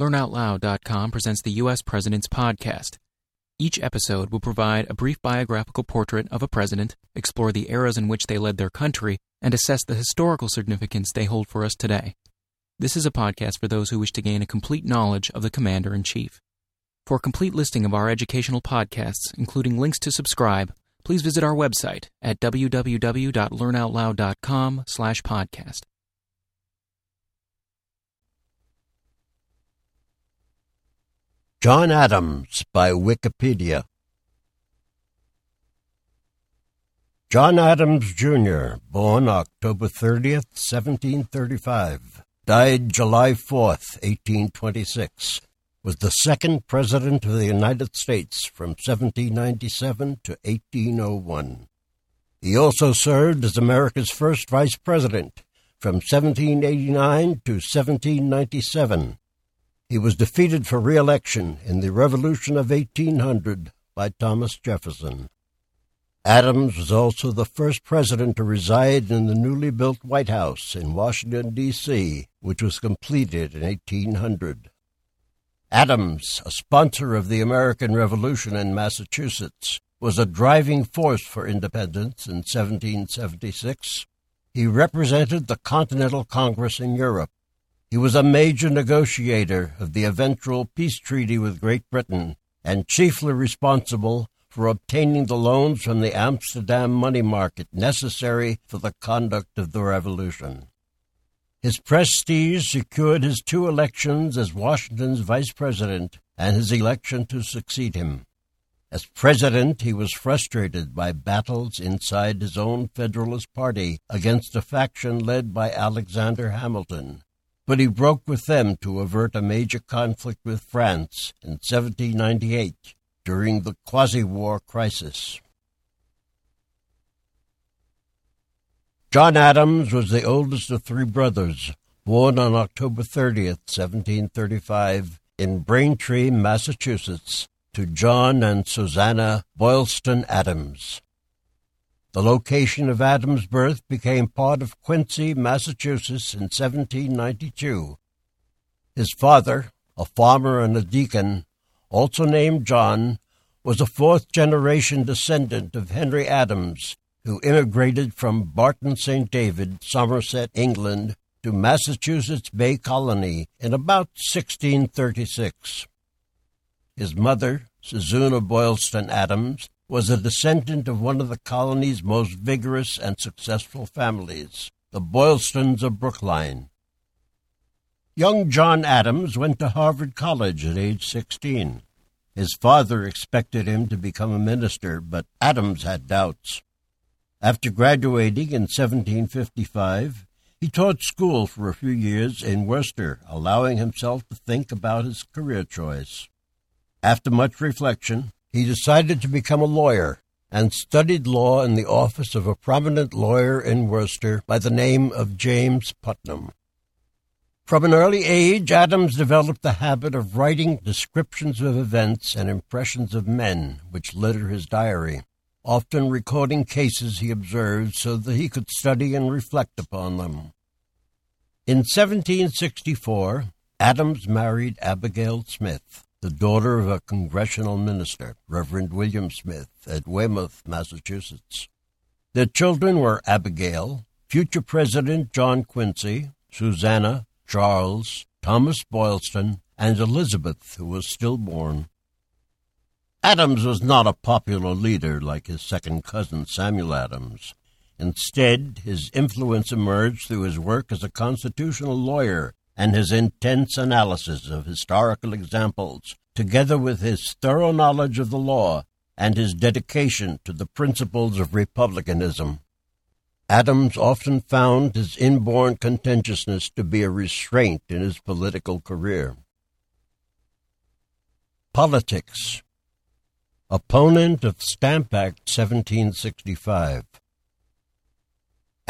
LearnOutLoud.com presents the U.S. President's Podcast. Each episode will provide a brief biographical portrait of a president, explore the eras in which they led their country, and assess the historical significance they hold for us today. This is a podcast for those who wish to gain a complete knowledge of the Commander in Chief. For a complete listing of our educational podcasts, including links to subscribe, please visit our website at www.learnoutloud.com/podcast. John Adams by Wikipedia. John Adams, Jr., born October 30th, 1735, died July 4th, 1826, was the second President of the United States from 1797 to 1801. He also served as America's first Vice President from 1789 to 1797 he was defeated for re-election in the Revolution of 1800 by Thomas Jefferson. Adams was also the first president to reside in the newly built White House in Washington, D.C., which was completed in 1800. Adams, a sponsor of the American Revolution in Massachusetts, was a driving force for independence in 1776. He represented the Continental Congress in Europe he was a major negotiator of the eventual peace treaty with Great Britain and chiefly responsible for obtaining the loans from the Amsterdam money market necessary for the conduct of the revolution. His prestige secured his two elections as Washington's vice president and his election to succeed him. As president, he was frustrated by battles inside his own Federalist Party against a faction led by Alexander Hamilton but he broke with them to avert a major conflict with France in 1798 during the Quasi War crisis. John Adams was the oldest of three brothers, born on October 30th, 1735, in Braintree, Massachusetts, to John and Susanna Boylston Adams. The location of Adams' birth became part of Quincy, Massachusetts in 1792. His father, a farmer and a deacon, also named John, was a fourth generation descendant of Henry Adams, who immigrated from Barton St. David, Somerset, England, to Massachusetts Bay Colony in about 1636. His mother, Susanna Boylston Adams, was a descendant of one of the colony's most vigorous and successful families, the Boylstons of Brookline. Young John Adams went to Harvard College at age 16. His father expected him to become a minister, but Adams had doubts. After graduating in 1755, he taught school for a few years in Worcester, allowing himself to think about his career choice. After much reflection, he decided to become a lawyer and studied law in the office of a prominent lawyer in Worcester by the name of James Putnam. From an early age, Adams developed the habit of writing descriptions of events and impressions of men, which litter his diary, often recording cases he observed so that he could study and reflect upon them. In 1764, Adams married Abigail Smith, the daughter of a Congregational minister, Reverend William Smith, at Weymouth, Massachusetts. Their children were Abigail, future President John Quincy, Susanna, Charles, Thomas Boylston, and Elizabeth, who was stillborn. Adams was not a popular leader like his second cousin Samuel Adams. Instead, his influence emerged through his work as a constitutional lawyer and his intense analysis of historical examples, together with his thorough knowledge of the law and his dedication to the principles of republicanism. Adams often found his inborn contentiousness to be a restraint in his political career. Politics Opponent of Stamp Act 1765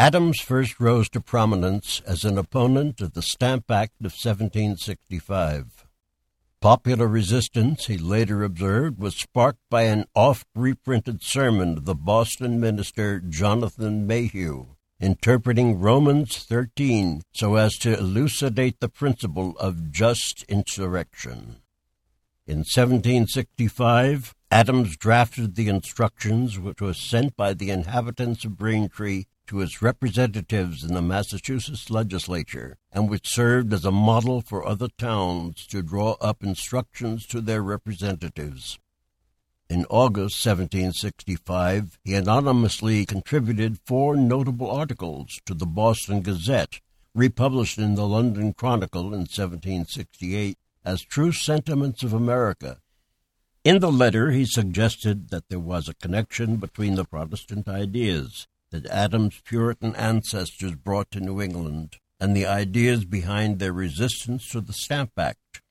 Adams first rose to prominence as an opponent of the Stamp Act of 1765. Popular resistance, he later observed, was sparked by an oft reprinted sermon of the Boston minister Jonathan Mayhew, interpreting Romans 13 so as to elucidate the principle of just insurrection. In 1765, Adams drafted the instructions which were sent by the inhabitants of Braintree to its representatives in the Massachusetts legislature, and which served as a model for other towns to draw up instructions to their representatives. In August 1765, he anonymously contributed four notable articles to the Boston Gazette, republished in the London Chronicle in 1768 as True Sentiments of America. In the letter, he suggested that there was a connection between the Protestant ideas that Adams' Puritan ancestors brought to New England and the ideas behind their resistance to the Stamp Act.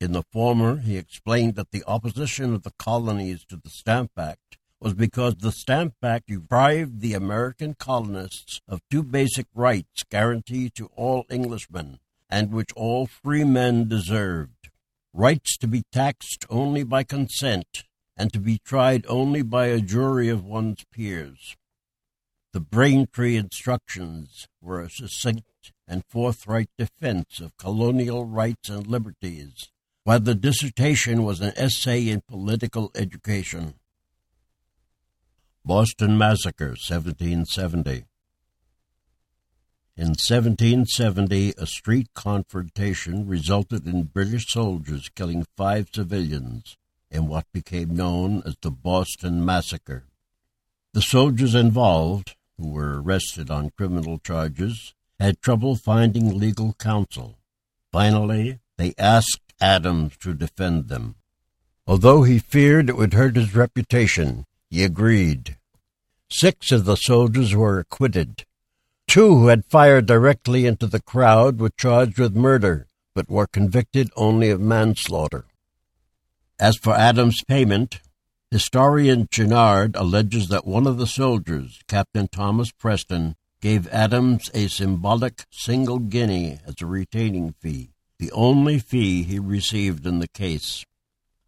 In the former, he explained that the opposition of the colonies to the Stamp Act was because the Stamp Act deprived the American colonists of two basic rights guaranteed to all Englishmen and which all free men deserved rights to be taxed only by consent and to be tried only by a jury of one's peers. The Braintree instructions were a succinct and forthright defense of colonial rights and liberties while the dissertation was an essay in political education. Boston Massacre, 1770. In 1770, a street confrontation resulted in British soldiers killing five civilians in what became known as the Boston Massacre. The soldiers involved, who were arrested on criminal charges, had trouble finding legal counsel. Finally, they asked Adams to defend them. Although he feared it would hurt his reputation, he agreed. Six of the soldiers were acquitted. Two who had fired directly into the crowd were charged with murder, but were convicted only of manslaughter. As for Adams' payment, historian Chinard alleges that one of the soldiers, Captain Thomas Preston, gave Adams a symbolic single guinea as a retaining fee the only fee he received in the case.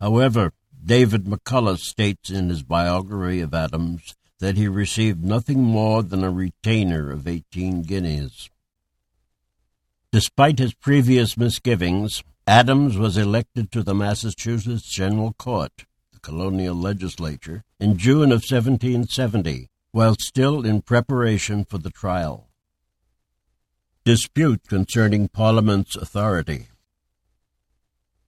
However, David McCullough states in his biography of Adams that he received nothing more than a retainer of 18 guineas. Despite his previous misgivings, Adams was elected to the Massachusetts General Court, colonial legislature, in June of 1770, while still in preparation for the trial dispute concerning Parliament's authority.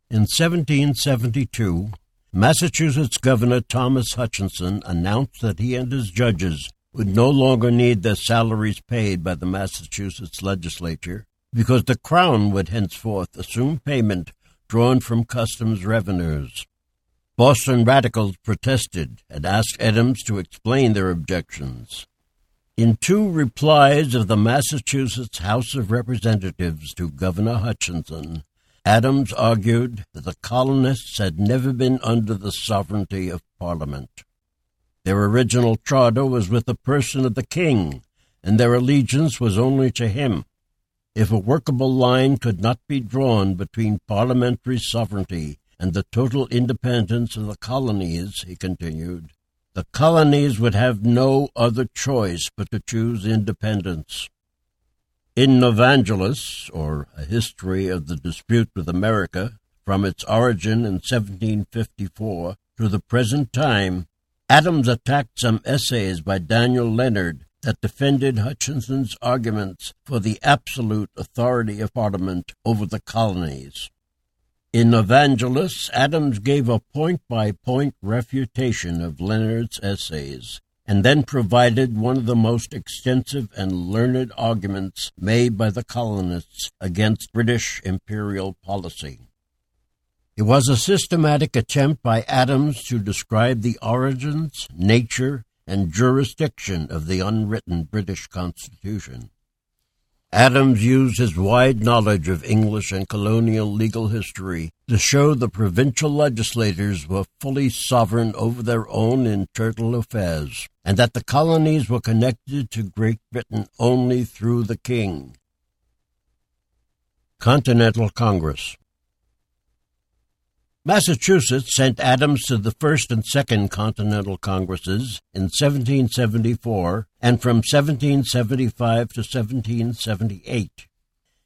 In 1772, Massachusetts Governor Thomas Hutchinson announced that he and his judges would no longer need their salaries paid by the Massachusetts legislature because the Crown would henceforth assume payment drawn from customs revenues. Boston radicals protested and asked Adams to explain their objections. In two replies of the Massachusetts House of Representatives to Governor Hutchinson, Adams argued that the colonists had never been under the sovereignty of Parliament. Their original charter was with the person of the king, and their allegiance was only to him. If a workable line could not be drawn between parliamentary sovereignty and the total independence of the colonies, he continued, the colonies would have no other choice but to choose independence. In Novanglus, or A History of the Dispute with America, from its origin in 1754 to the present time, Adams attacked some essays by Daniel Leonard that defended Hutchinson's arguments for the absolute authority of Parliament over the colonies. In Novanglus, Adams gave a point by point refutation of Leonard's essays, and then provided one of the most extensive and learned arguments made by the colonists against British imperial policy. It was a systematic attempt by Adams to describe the origins, nature, and jurisdiction of the unwritten British Constitution. Adams used his wide knowledge of English and colonial legal history to show the provincial legislators were fully sovereign over their own internal affairs, and that the colonies were connected to Great Britain only through the king. Continental Congress Massachusetts sent Adams to the First and Second Continental Congresses in 1774 and from 1775 to 1778.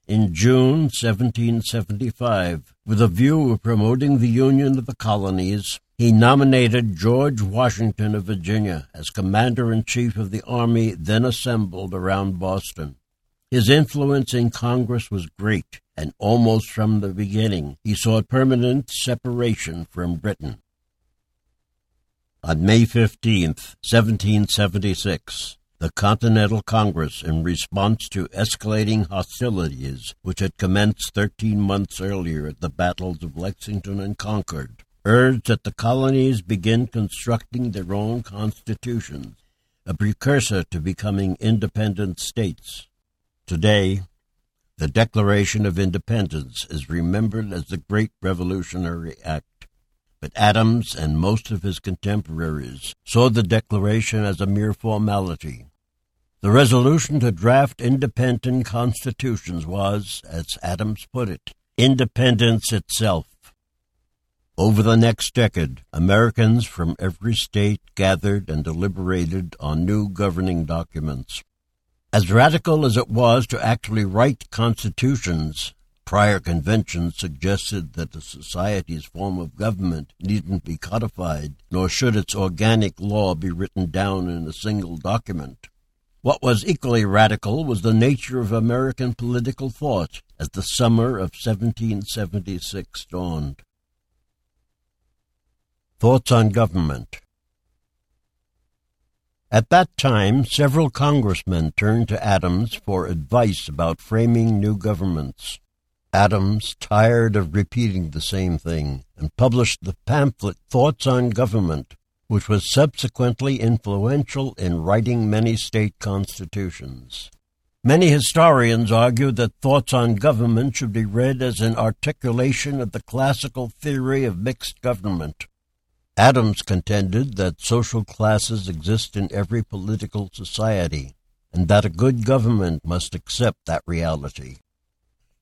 In June 1775, with a view of promoting the union of the colonies, he nominated George Washington of Virginia as commander in chief of the army then assembled around Boston. His influence in Congress was great, and almost from the beginning he sought permanent separation from Britain. On May 15, 1776, the Continental Congress, in response to escalating hostilities which had commenced thirteen months earlier at the battles of Lexington and Concord, urged that the colonies begin constructing their own constitutions, a precursor to becoming independent states. Today, the Declaration of Independence is remembered as the great Revolutionary Act. But Adams and most of his contemporaries saw the Declaration as a mere formality. The resolution to draft independent constitutions was, as Adams put it, independence itself. Over the next decade, Americans from every state gathered and deliberated on new governing documents. As radical as it was to actually write constitutions, prior conventions suggested that the society's form of government needn't be codified, nor should its organic law be written down in a single document. What was equally radical was the nature of American political thought as the summer of 1776 dawned. Thoughts on Government at that time, several congressmen turned to Adams for advice about framing new governments. Adams, tired of repeating the same thing, and published the pamphlet Thoughts on Government, which was subsequently influential in writing many state constitutions. Many historians argue that Thoughts on Government should be read as an articulation of the classical theory of mixed government. Adams contended that social classes exist in every political society, and that a good government must accept that reality.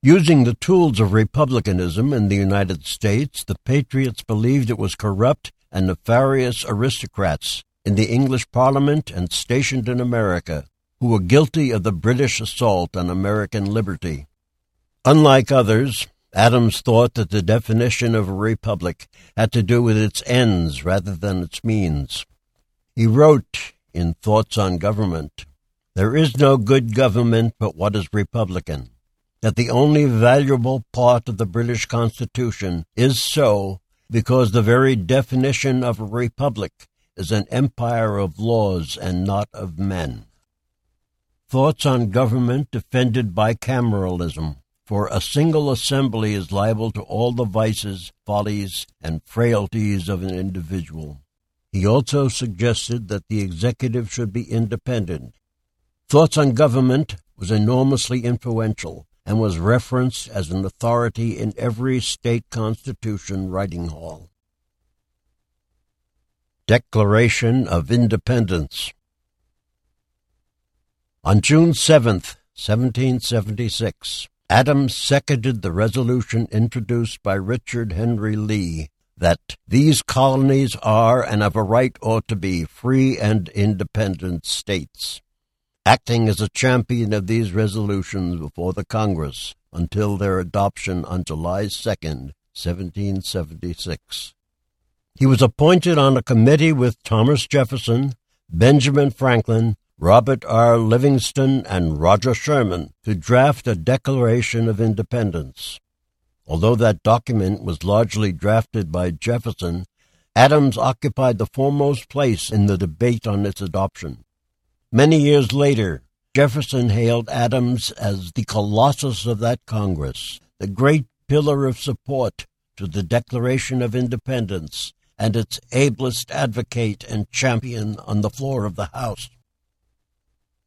Using the tools of republicanism in the United States, the Patriots believed it was corrupt and nefarious aristocrats in the English Parliament and stationed in America who were guilty of the British assault on American liberty. Unlike others, Adams thought that the definition of a republic had to do with its ends rather than its means. He wrote in Thoughts on Government There is no good government but what is republican, that the only valuable part of the British Constitution is so because the very definition of a republic is an empire of laws and not of men. Thoughts on Government defended bicameralism for a single assembly is liable to all the vices, follies, and frailties of an individual. He also suggested that the executive should be independent. Thoughts on government was enormously influential and was referenced as an authority in every state constitution writing hall. Declaration of Independence On June 7, 1776, Adams seconded the resolution introduced by Richard Henry Lee that these colonies are and of a right ought to be free and independent states, acting as a champion of these resolutions before the Congress until their adoption on July 2, 1776. He was appointed on a committee with Thomas Jefferson, Benjamin Franklin, Robert R. Livingston and Roger Sherman to draft a Declaration of Independence. Although that document was largely drafted by Jefferson, Adams occupied the foremost place in the debate on its adoption. Many years later, Jefferson hailed Adams as the colossus of that Congress, the great pillar of support to the Declaration of Independence, and its ablest advocate and champion on the floor of the House.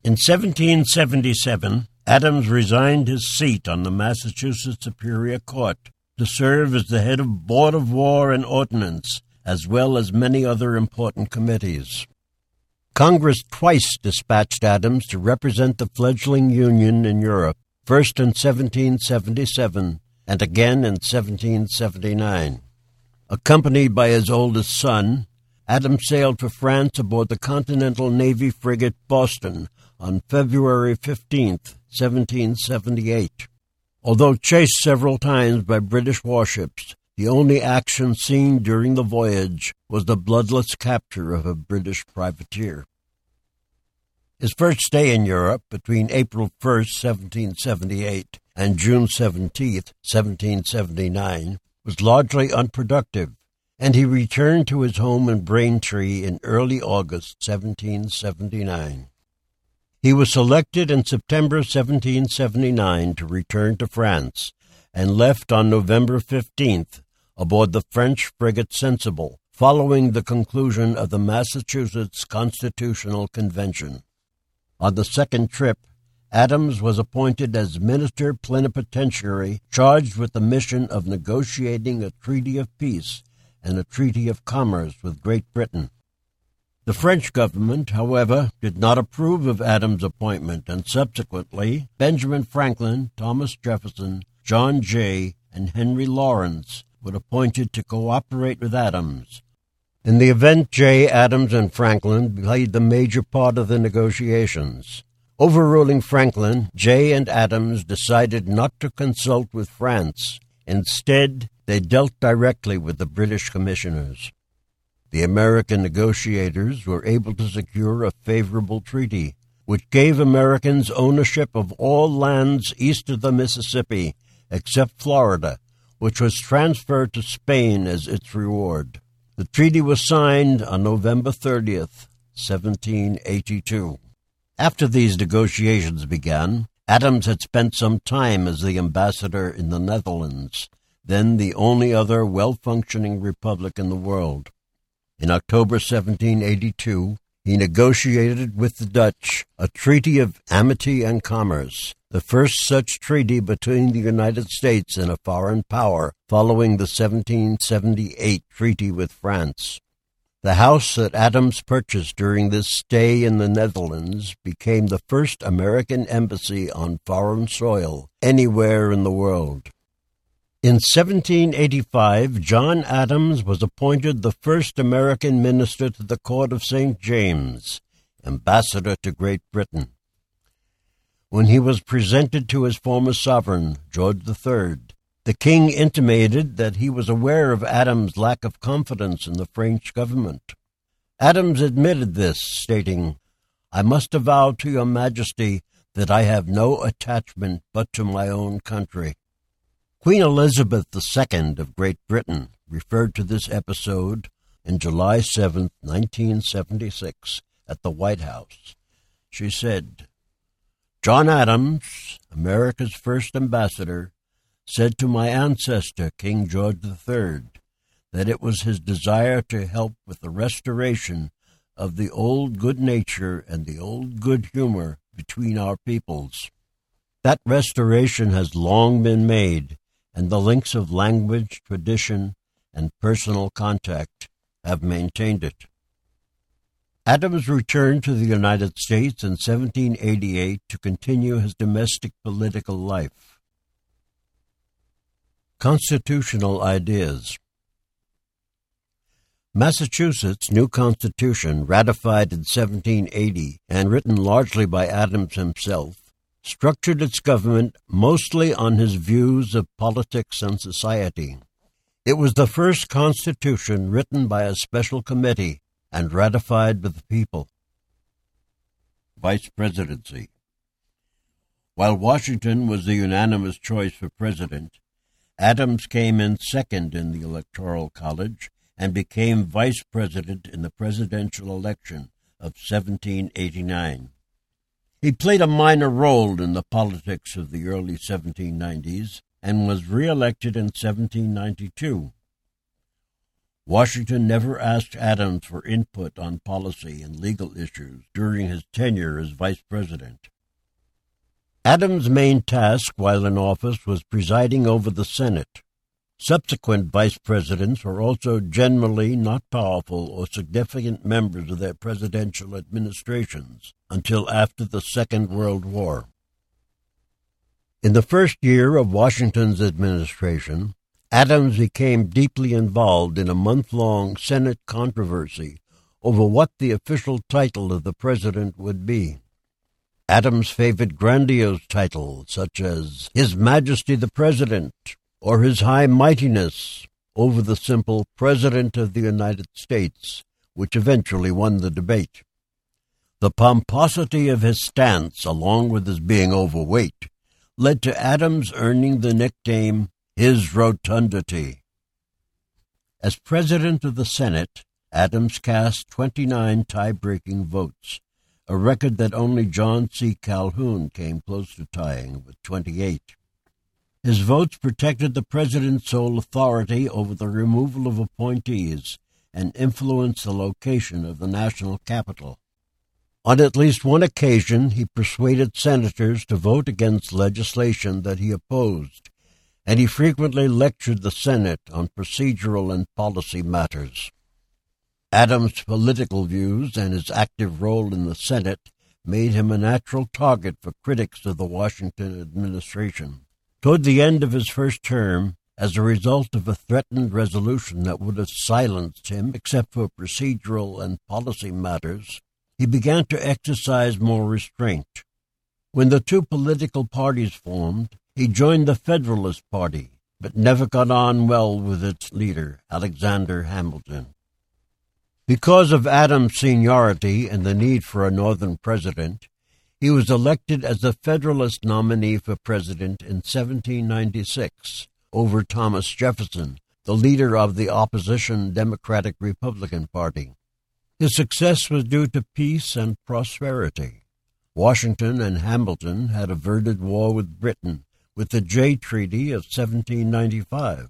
In 1777, Adams resigned his seat on the Massachusetts Superior Court to serve as the head of Board of War and Ordnance, as well as many other important committees. Congress twice dispatched Adams to represent the fledgling Union in Europe, first in 1777 and again in 1779. Accompanied by his oldest son, Adams sailed for France aboard the Continental Navy frigate Boston on February 15, 1778. Although chased several times by British warships, the only action seen during the voyage was the bloodless capture of a British privateer. His first stay in Europe between April 1, 1778 and June 17, 1779 was largely unproductive, and he returned to his home in Braintree in early August 1779. He was selected in September 1779 to return to France and left on November 15th aboard the French frigate Sensible, following the conclusion of the Massachusetts Constitutional Convention. On the second trip, Adams was appointed as minister plenipotentiary charged with the mission of negotiating a treaty of peace and a treaty of commerce with Great Britain. The French government, however, did not approve of Adams' appointment, and subsequently Benjamin Franklin, Thomas Jefferson, John Jay, and Henry Laurens were appointed to cooperate with Adams. In the event, Jay, Adams, and Franklin played the major part of the negotiations. Overruling Franklin, Jay and Adams decided not to consult with France. Instead, they dealt directly with the British commissioners. The American negotiators were able to secure a favorable treaty, which gave Americans ownership of all lands east of the Mississippi, except Florida, which was transferred to Spain as its reward. The treaty was signed on November 30th, 1782. After these negotiations began, Adams had spent some time as the ambassador in the Netherlands, then the only other well functioning republic in the world. In October 1782, he negotiated with the Dutch a treaty of amity and commerce, the first such treaty between the United States and a foreign power following the 1778 treaty with France. The house that Adams purchased during this stay in the Netherlands became the first American embassy on foreign soil anywhere in the world. In 1785, John Adams was appointed the first American minister to the court of St. James, ambassador to Great Britain. When he was presented to his former sovereign, George III, the king intimated that he was aware of Adams' lack of confidence in the French government. Adams admitted this, stating, I must avow to your majesty that I have no attachment but to my own country. Queen Elizabeth II of Great Britain referred to this episode in July 7, 1976, at the White House. She said, John Adams, America's first ambassador, said to my ancestor, King George III, that it was his desire to help with the restoration of the old good nature and the old good humor between our peoples. That restoration has long been made and the links of language, tradition, and personal contact have maintained it. Adams returned to the United States in 1788 to continue his domestic political life. Constitutional Ideas Massachusetts' new constitution, ratified in 1780 and written largely by Adams himself, structured its government mostly on his views of politics and society. It was the first constitution written by a special committee and ratified by the people. Vice Presidency While Washington was the unanimous choice for president, Adams came in second in the Electoral College and became vice president in the presidential election of 1789. He played a minor role in the politics of the early 1790s and was reelected in 1792. Washington never asked Adams for input on policy and legal issues during his tenure as vice president. Adams' main task while in office was presiding over the Senate. Subsequent vice presidents were also generally not powerful or significant members of their presidential administrations until after the Second World War. In the first year of Washington's administration, Adams became deeply involved in a month long Senate controversy over what the official title of the president would be. Adams favored grandiose titles such as His Majesty the President or His High Mightiness over the simple President of the United States, which eventually won the debate. The pomposity of his stance, along with his being overweight, led to Adams earning the nickname His Rotundity. As President of the Senate, Adams cast 29 tie breaking votes, a record that only John C. Calhoun came close to tying with 28. His votes protected the president's sole authority over the removal of appointees and influenced the location of the national capital. On at least one occasion, he persuaded senators to vote against legislation that he opposed, and he frequently lectured the Senate on procedural and policy matters. Adams' political views and his active role in the Senate made him a natural target for critics of the Washington administration. Toward the end of his first term, as a result of a threatened resolution that would have silenced him except for procedural and policy matters, he began to exercise more restraint. When the two political parties formed, he joined the Federalist Party, but never got on well with its leader, Alexander Hamilton. Because of Adams' seniority and the need for a Northern president, he was elected as the Federalist nominee for president in 1796 over Thomas Jefferson, the leader of the opposition Democratic Republican Party. His success was due to peace and prosperity. Washington and Hamilton had averted war with Britain with the Jay Treaty of 1795.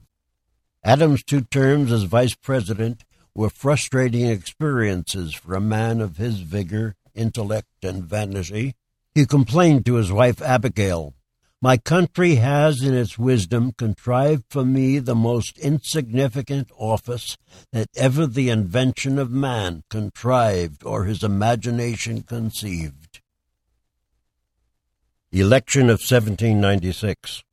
Adams' two terms as vice president were frustrating experiences for a man of his vigor, intellect, and vanity, he complained to his wife Abigail, My country has in its wisdom contrived for me the most insignificant office that ever the invention of man contrived or his imagination conceived. Election of 1796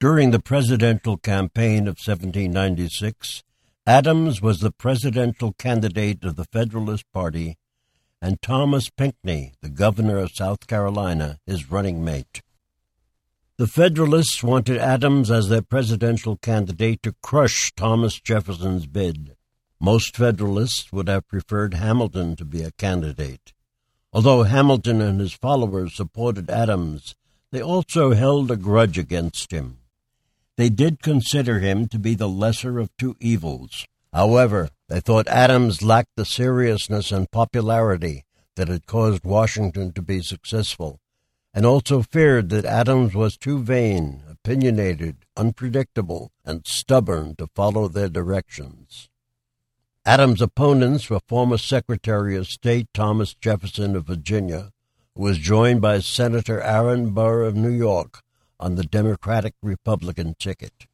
During the presidential campaign of 1796, Adams was the presidential candidate of the Federalist Party and Thomas Pinckney, the governor of South Carolina, his running mate. The Federalists wanted Adams as their presidential candidate to crush Thomas Jefferson's bid. Most Federalists would have preferred Hamilton to be a candidate. Although Hamilton and his followers supported Adams, they also held a grudge against him. They did consider him to be the lesser of two evils. However, they thought Adams lacked the seriousness and popularity that had caused Washington to be successful, and also feared that Adams was too vain, opinionated, unpredictable, and stubborn to follow their directions. Adams' opponents were former Secretary of State Thomas Jefferson of Virginia, who was joined by Senator Aaron Burr of New York on the Democratic Republican ticket.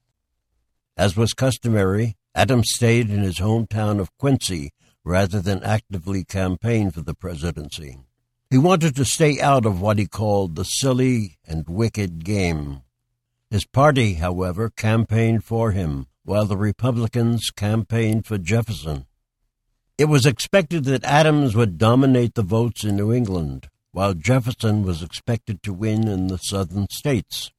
As was customary, Adams stayed in his hometown of Quincy rather than actively campaign for the presidency. He wanted to stay out of what he called the silly and wicked game. His party, however, campaigned for him, while the Republicans campaigned for Jefferson. It was expected that Adams would dominate the votes in New England, while Jefferson was expected to win in the southern states.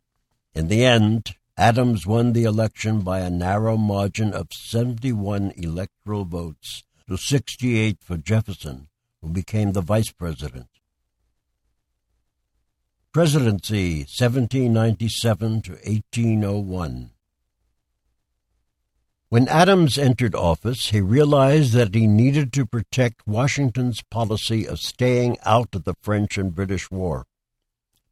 In the end, Adams won the election by a narrow margin of 71 electoral votes to 68 for Jefferson, who became the vice president. Presidency 1797 to 1801. When Adams entered office, he realized that he needed to protect Washington's policy of staying out of the French and British War.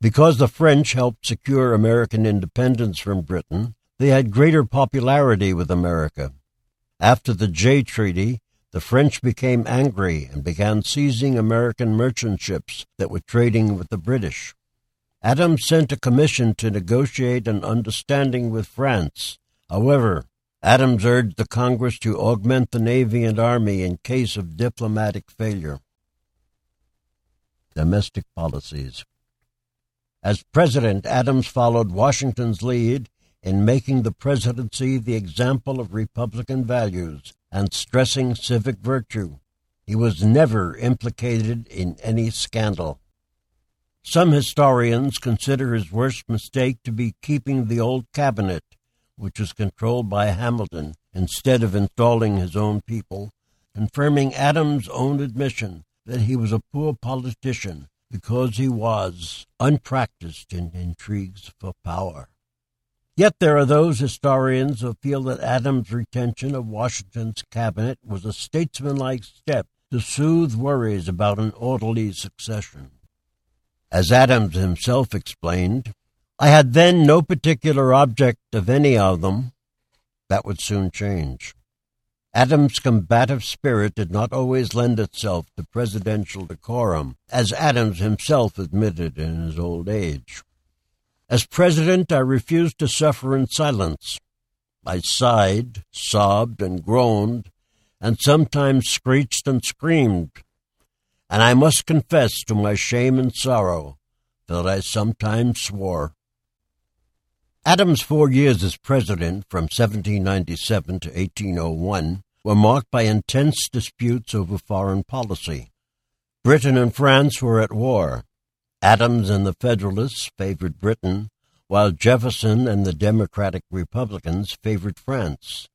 Because the French helped secure American independence from Britain, they had greater popularity with America. After the Jay Treaty, the French became angry and began seizing American merchant ships that were trading with the British. Adams sent a commission to negotiate an understanding with France. However, Adams urged the Congress to augment the Navy and Army in case of diplomatic failure. Domestic policies. As president, Adams followed Washington's lead in making the presidency the example of Republican values and stressing civic virtue. He was never implicated in any scandal. Some historians consider his worst mistake to be keeping the old cabinet, which was controlled by Hamilton, instead of installing his own people, confirming Adams' own admission that he was a poor politician because he was unpracticed in intrigues for power. Yet there are those historians who feel that Adams' retention of Washington's cabinet was a statesmanlike step to soothe worries about an orderly succession. As Adams himself explained, I had then no particular object of any of them. That would soon change. Adams' combative spirit did not always lend itself to presidential decorum, as Adams himself admitted in his old age. As president, I refused to suffer in silence. I sighed, sobbed, and groaned, and sometimes screeched and screamed. And I must confess to my shame and sorrow that I sometimes swore. Adams' four years as president, from 1797 to 1801, were marked by intense disputes over foreign policy. Britain and France were at war. Adams and the Federalists favored Britain, while Jefferson and the Democratic Republicans favored France.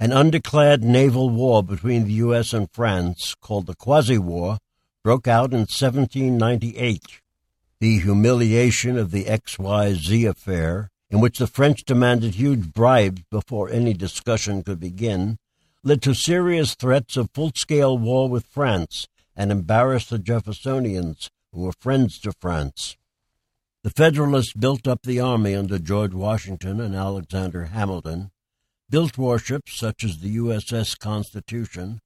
An undeclared naval war between the U.S. and France, called the Quasi War, broke out in 1798. The humiliation of the XYZ affair, in which the French demanded huge bribes before any discussion could begin, led to serious threats of full scale war with France and embarrassed the Jeffersonians, who were friends to France. The Federalists built up the army under George Washington and Alexander Hamilton, built warships such as the USS Constitution,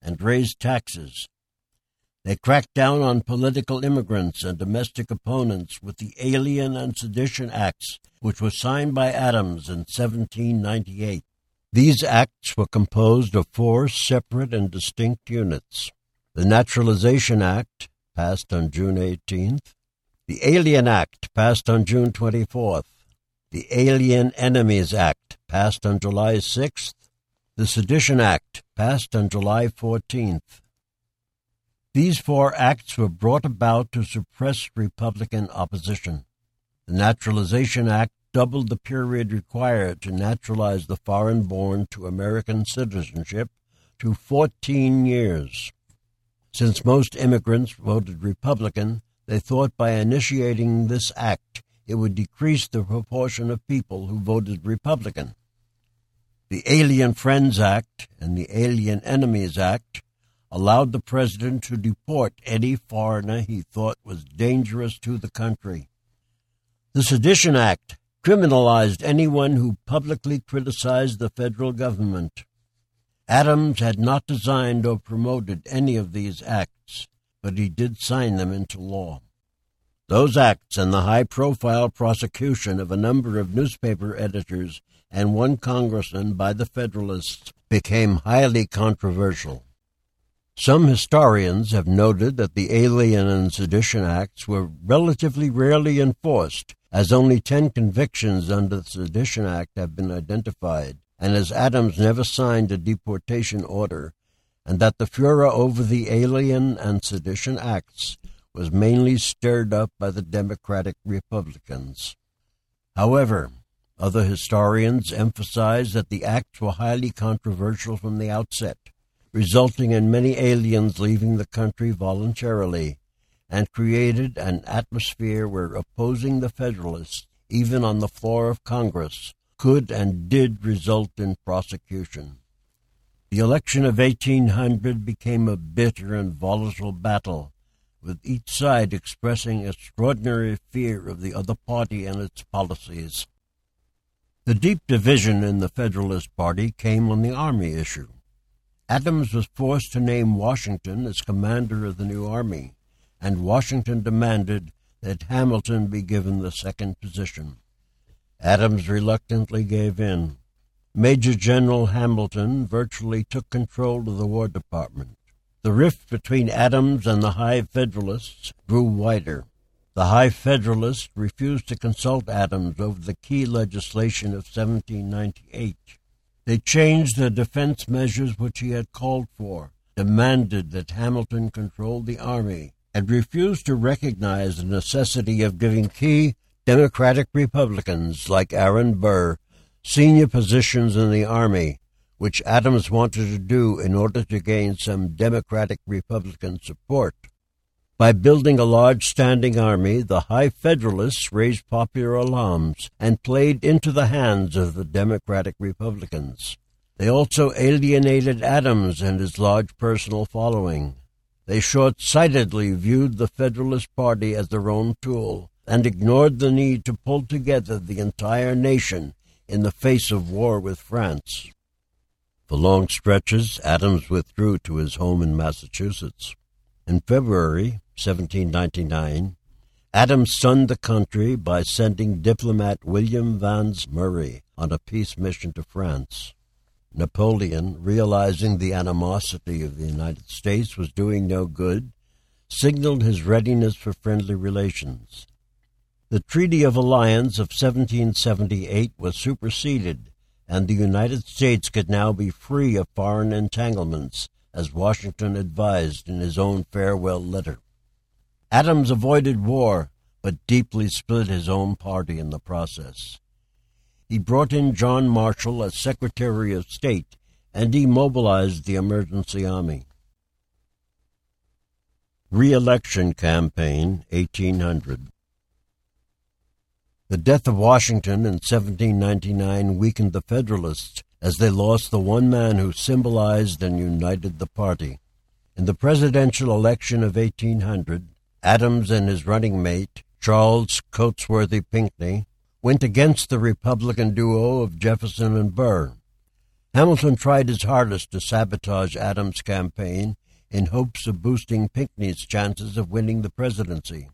and raised taxes. They cracked down on political immigrants and domestic opponents with the Alien and Sedition Acts, which were signed by Adams in 1798. These acts were composed of four separate and distinct units. The Naturalization Act, passed on June 18th, the Alien Act, passed on June 24th, the Alien Enemies Act, passed on July 6th, the Sedition Act, passed on July 14th. These four acts were brought about to suppress Republican opposition. The Naturalization Act doubled the period required to naturalize the foreign born to American citizenship to 14 years. Since most immigrants voted Republican, they thought by initiating this act it would decrease the proportion of people who voted Republican. The Alien Friends Act and the Alien Enemies Act allowed the president to deport any foreigner he thought was dangerous to the country. The Sedition Act criminalized anyone who publicly criticized the federal government. Adams had not designed or promoted any of these acts, but he did sign them into law. Those acts and the high profile prosecution of a number of newspaper editors and one congressman by the Federalists became highly controversial. Some historians have noted that the Alien and Sedition Acts were relatively rarely enforced, as only ten convictions under the Sedition Act have been identified, and as Adams never signed a deportation order, and that the furor over the Alien and Sedition Acts was mainly stirred up by the Democratic Republicans. However, other historians emphasize that the acts were highly controversial from the outset, resulting in many aliens leaving the country voluntarily, and created an atmosphere where opposing the Federalists, even on the floor of Congress, could and did result in prosecution. The election of 1800 became a bitter and volatile battle, with each side expressing extraordinary fear of the other party and its policies. The deep division in the Federalist Party came on the Army issue. Adams was forced to name Washington as commander of the new army, and Washington demanded that Hamilton be given the second position. Adams reluctantly gave in. Major General Hamilton virtually took control of the War Department. The rift between Adams and the High Federalists grew wider. The High Federalists refused to consult Adams over the key legislation of 1798. They changed the defense measures which he had called for, demanded that Hamilton control the army, and refused to recognize the necessity of giving key Democratic Republicans like Aaron Burr senior positions in the Army, which Adams wanted to do in order to gain some Democratic Republican support. By building a large standing army, the High Federalists raised popular alarms and played into the hands of the Democratic Republicans. They also alienated Adams and his large personal following. They short sightedly viewed the Federalist Party as their own tool and ignored the need to pull together the entire nation in the face of war with France. For long stretches, Adams withdrew to his home in Massachusetts. In February 1799, Adams sunned the country by sending diplomat William Vans Murray on a peace mission to France. Napoleon, realizing the animosity of the United States was doing no good, signaled his readiness for friendly relations. The Treaty of Alliance of 1778 was superseded, and the United States could now be free of foreign entanglements, as Washington advised in his own farewell letter. Adams avoided war, but deeply split his own party in the process. He brought in John Marshall as Secretary of State and demobilized the emergency army. Re-election campaign 1800 the death of Washington in 1799 weakened the Federalists as they lost the one man who symbolized and united the party. In the presidential election of 1800, Adams and his running mate, Charles Cotesworth Pinckney, went against the Republican duo of Jefferson and Burr. Hamilton tried his hardest to sabotage Adams' campaign in hopes of boosting Pinckney's chances of winning the presidency.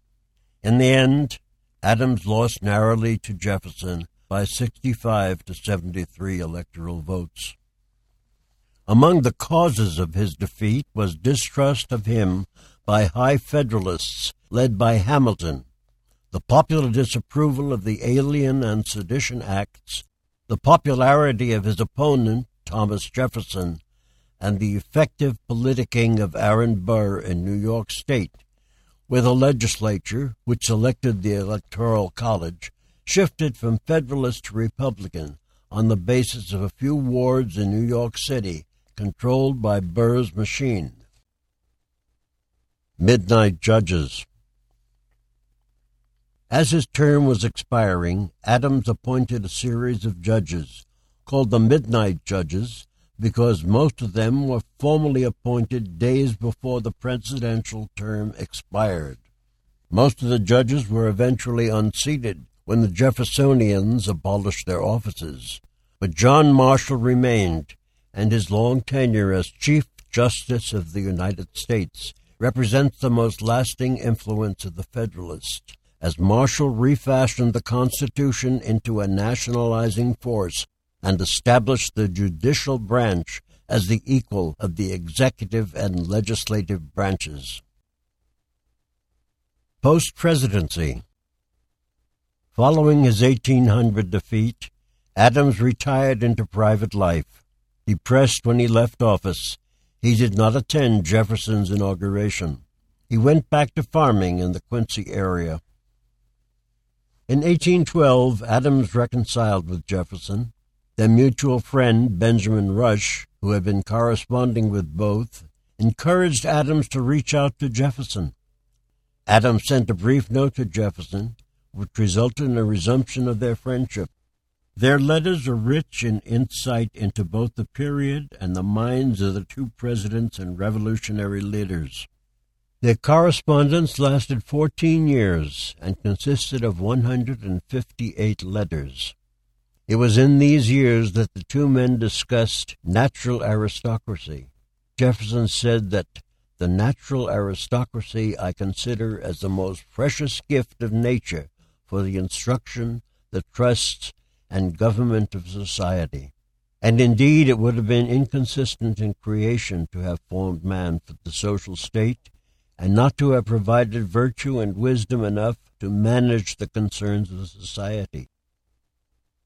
In the end, Adams lost narrowly to Jefferson by 65 to 73 electoral votes. Among the causes of his defeat was distrust of him by high Federalists led by Hamilton, the popular disapproval of the Alien and Sedition Acts, the popularity of his opponent, Thomas Jefferson, and the effective politicking of Aaron Burr in New York State, where the legislature, which elected the Electoral College, shifted from Federalist to Republican on the basis of a few wards in New York City controlled by Burr's machine. Midnight Judges As his term was expiring, Adams appointed a series of judges, called the Midnight Judges, because most of them were formally appointed days before the presidential term expired. Most of the judges were eventually unseated when the Jeffersonians abolished their offices, but John Marshall remained, and his long tenure as Chief Justice of the United States represents the most lasting influence of the Federalists, as Marshall refashioned the Constitution into a nationalizing force and established the judicial branch as the equal of the executive and legislative branches. Post Presidency Following his 1800 defeat, Adams retired into private life. Depressed when he left office, he did not attend Jefferson's inauguration. He went back to farming in the Quincy area. In 1812, Adams reconciled with Jefferson. Their mutual friend, Benjamin Rush, who had been corresponding with both, encouraged Adams to reach out to Jefferson. Adams sent a brief note to Jefferson, which resulted in a resumption of their friendship. Their letters are rich in insight into both the period and the minds of the two presidents and revolutionary leaders. Their correspondence lasted 14 years and consisted of 158 letters. It was in these years that the two men discussed natural aristocracy. Jefferson said that the natural aristocracy I consider as the most precious gift of nature for the instruction, the trust, and government of society. And indeed, it would have been inconsistent in creation to have formed man for the social state and not to have provided virtue and wisdom enough to manage the concerns of society.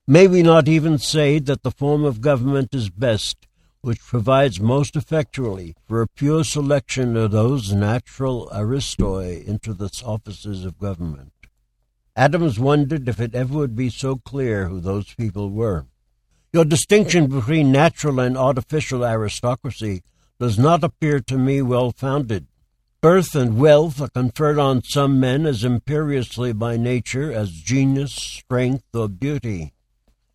May we not even say that the form of government is best which provides most effectually for a pure selection of those natural aristoi into the offices of government? Adams wondered if it ever would be so clear who those people were. Your distinction between natural and artificial aristocracy does not appear to me well founded. Birth and wealth are conferred on some men as imperiously by nature as genius, strength, or beauty.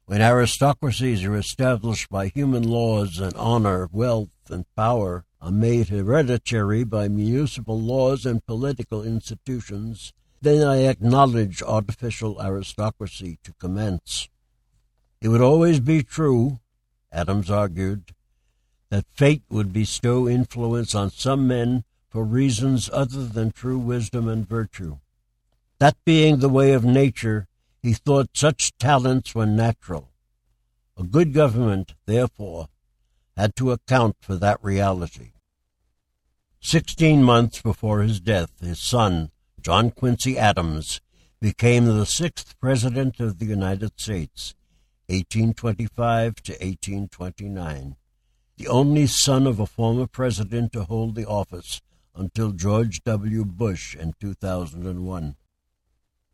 When aristocracies are established by human laws and honor, wealth, and power are made hereditary by municipal laws and political institutions, then I acknowledge artificial aristocracy to commence. It would always be true, Adams argued, that fate would bestow influence on some men for reasons other than true wisdom and virtue. That being the way of nature, he thought such talents were natural. A good government, therefore, had to account for that reality. Sixteen months before his death, his son, John Quincy Adams, became the sixth President of the United States, 1825 to 1829, the only son of a former president to hold the office until George W. Bush in 2001.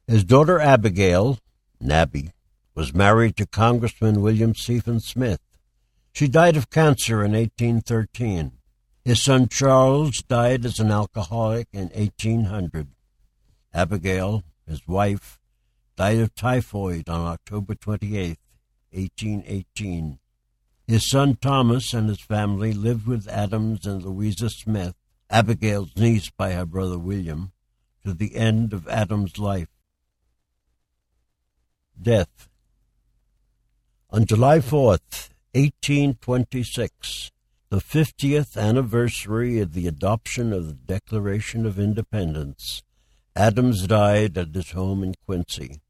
His daughter Abigail, Nabby, was married to Congressman William Stephen Smith. She died of cancer in 1813. His son Charles died as an alcoholic in 1800. Abigail, his wife, died of typhoid on October 28, 1818. His son Thomas and his family lived with Adams and Louisa Smith Abigail's niece by her brother William, to the end of Adam's life. Death. On July 4th, 1826, the 50th anniversary of the adoption of the Declaration of Independence, Adams died at his home in Quincy.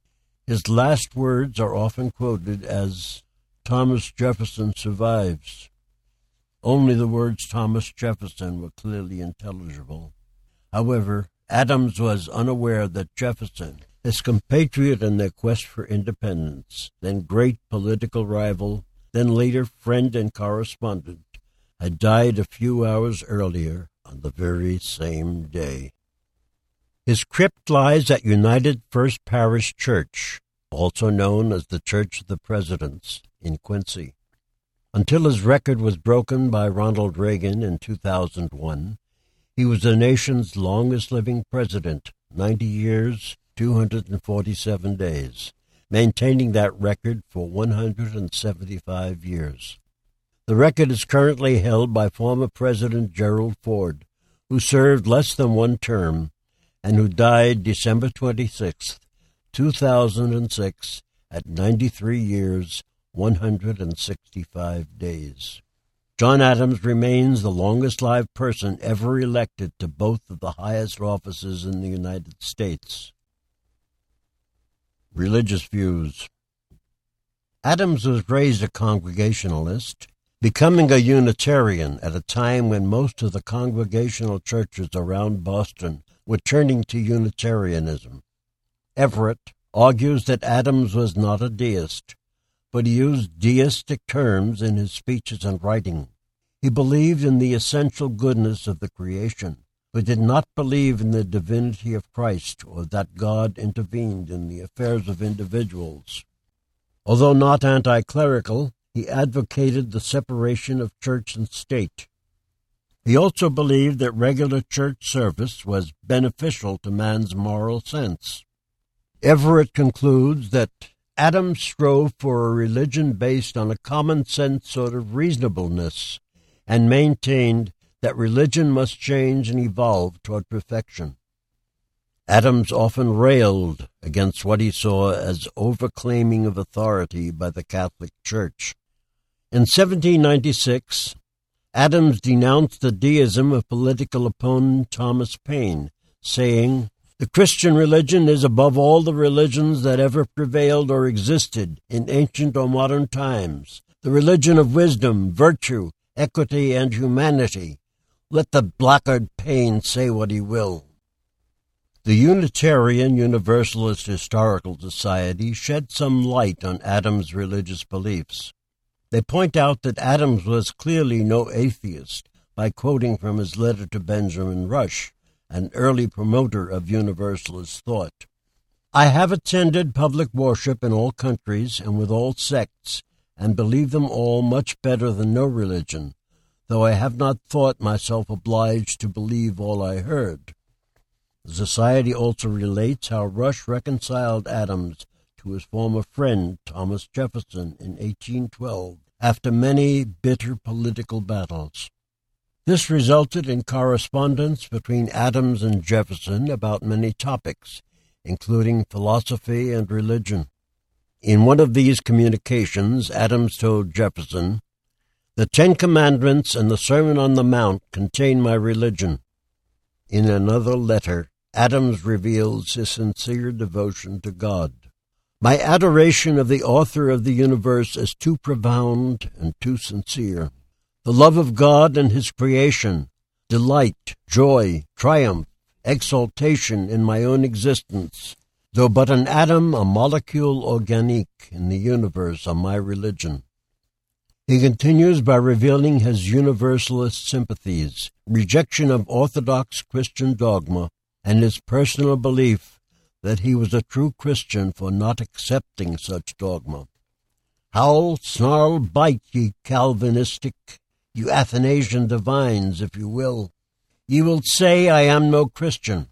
His last words are often quoted as Thomas Jefferson survives. Only the words Thomas Jefferson were clearly intelligible. However, Adams was unaware that Jefferson, his compatriot in their quest for independence, then great political rival, then later friend and correspondent, had died a few hours earlier on the very same day. His crypt lies at United First Parish Church, also known as the Church of the Presidents, in Quincy. Until his record was broken by Ronald Reagan in 2001, he was the nation's longest living president, 90 years, 247 days, maintaining that record for 175 years. The record is currently held by former President Gerald Ford, who served less than one term and who died December 26, 2006, at 93 years, 165 days. John Adams remains the longest lived person ever elected to both of the highest offices in the United States. Religious views Adams was raised a Congregationalist, becoming a Unitarian at a time when most of the Congregational churches around Boston were turning to Unitarianism. Everett argues that Adams was not a deist, but he used deistic terms in his speeches and writing. He believed in the essential goodness of the creation, but did not believe in the divinity of Christ or that God intervened in the affairs of individuals. Although not anti clerical, he advocated the separation of church and state. He also believed that regular church service was beneficial to man's moral sense. Everett concludes that Adams strove for a religion based on a common sense sort of reasonableness and maintained that religion must change and evolve toward perfection. Adams often railed against what he saw as overclaiming of authority by the Catholic Church. In 1796, Adams denounced the deism of political opponent Thomas Paine, saying, the Christian religion is above all the religions that ever prevailed or existed in ancient or modern times, the religion of wisdom, virtue, equity, and humanity. Let the blackguard Paine say what he will. The Unitarian Universalist Historical Society shed some light on Adams' religious beliefs. They point out that Adams was clearly no atheist by quoting from his letter to Benjamin Rush, an early promoter of Universalist thought. I have attended public worship in all countries and with all sects, and believe them all much better than no religion, though I have not thought myself obliged to believe all I heard. The Society also relates how Rush reconciled Adams to his former friend Thomas Jefferson in 1812 after many bitter political battles. This resulted in correspondence between Adams and Jefferson about many topics, including philosophy and religion. In one of these communications, Adams told Jefferson, The Ten Commandments and the Sermon on the Mount contain my religion. In another letter, Adams reveals his sincere devotion to God. My adoration of the author of the universe is too profound and too sincere. The love of God and his creation, delight, joy, triumph, exaltation in my own existence, though but an atom, a molecule organique in the universe, are my religion. He continues by revealing his universalist sympathies, rejection of orthodox Christian dogma, and his personal belief that he was a true Christian for not accepting such dogma. Howl, snarl, bite, ye Calvinistic, you Athanasian divines, if you will. Ye will say, I am no Christian.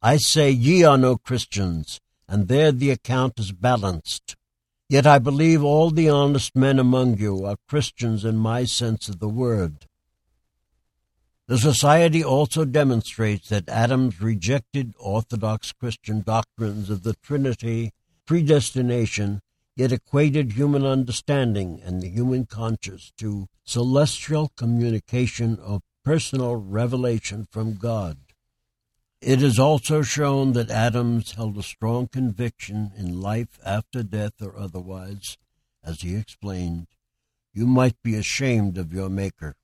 I say, ye are no Christians, and there the account is balanced. Yet I believe all the honest men among you are Christians in my sense of the word. The Society also demonstrates that Adams rejected Orthodox Christian doctrines of the Trinity, predestination, yet equated human understanding and the human conscience to celestial communication of personal revelation from God. It is also shown that Adams held a strong conviction in life after death or otherwise, as he explained, you might be ashamed of your Maker.